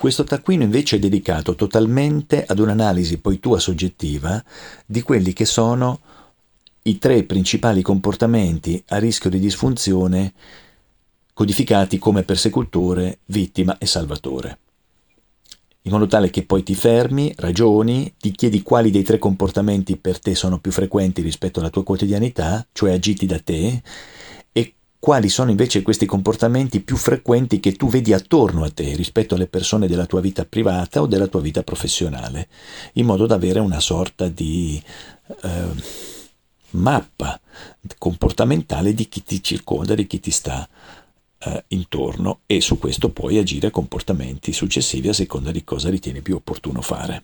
Questo taccuino invece è dedicato totalmente ad un'analisi poi tua soggettiva di quelli che sono i tre principali comportamenti a rischio di disfunzione codificati come persecutore, vittima e salvatore. In modo tale che poi ti fermi, ragioni, ti chiedi quali dei tre comportamenti per te sono più frequenti rispetto alla tua quotidianità, cioè agiti da te, quali sono invece questi comportamenti più frequenti che tu vedi attorno a te rispetto alle persone della tua vita privata o della tua vita professionale, in modo da avere una sorta di eh, mappa comportamentale di chi ti circonda, di chi ti sta eh, intorno e su questo puoi agire comportamenti successivi a seconda di cosa ritieni più opportuno fare.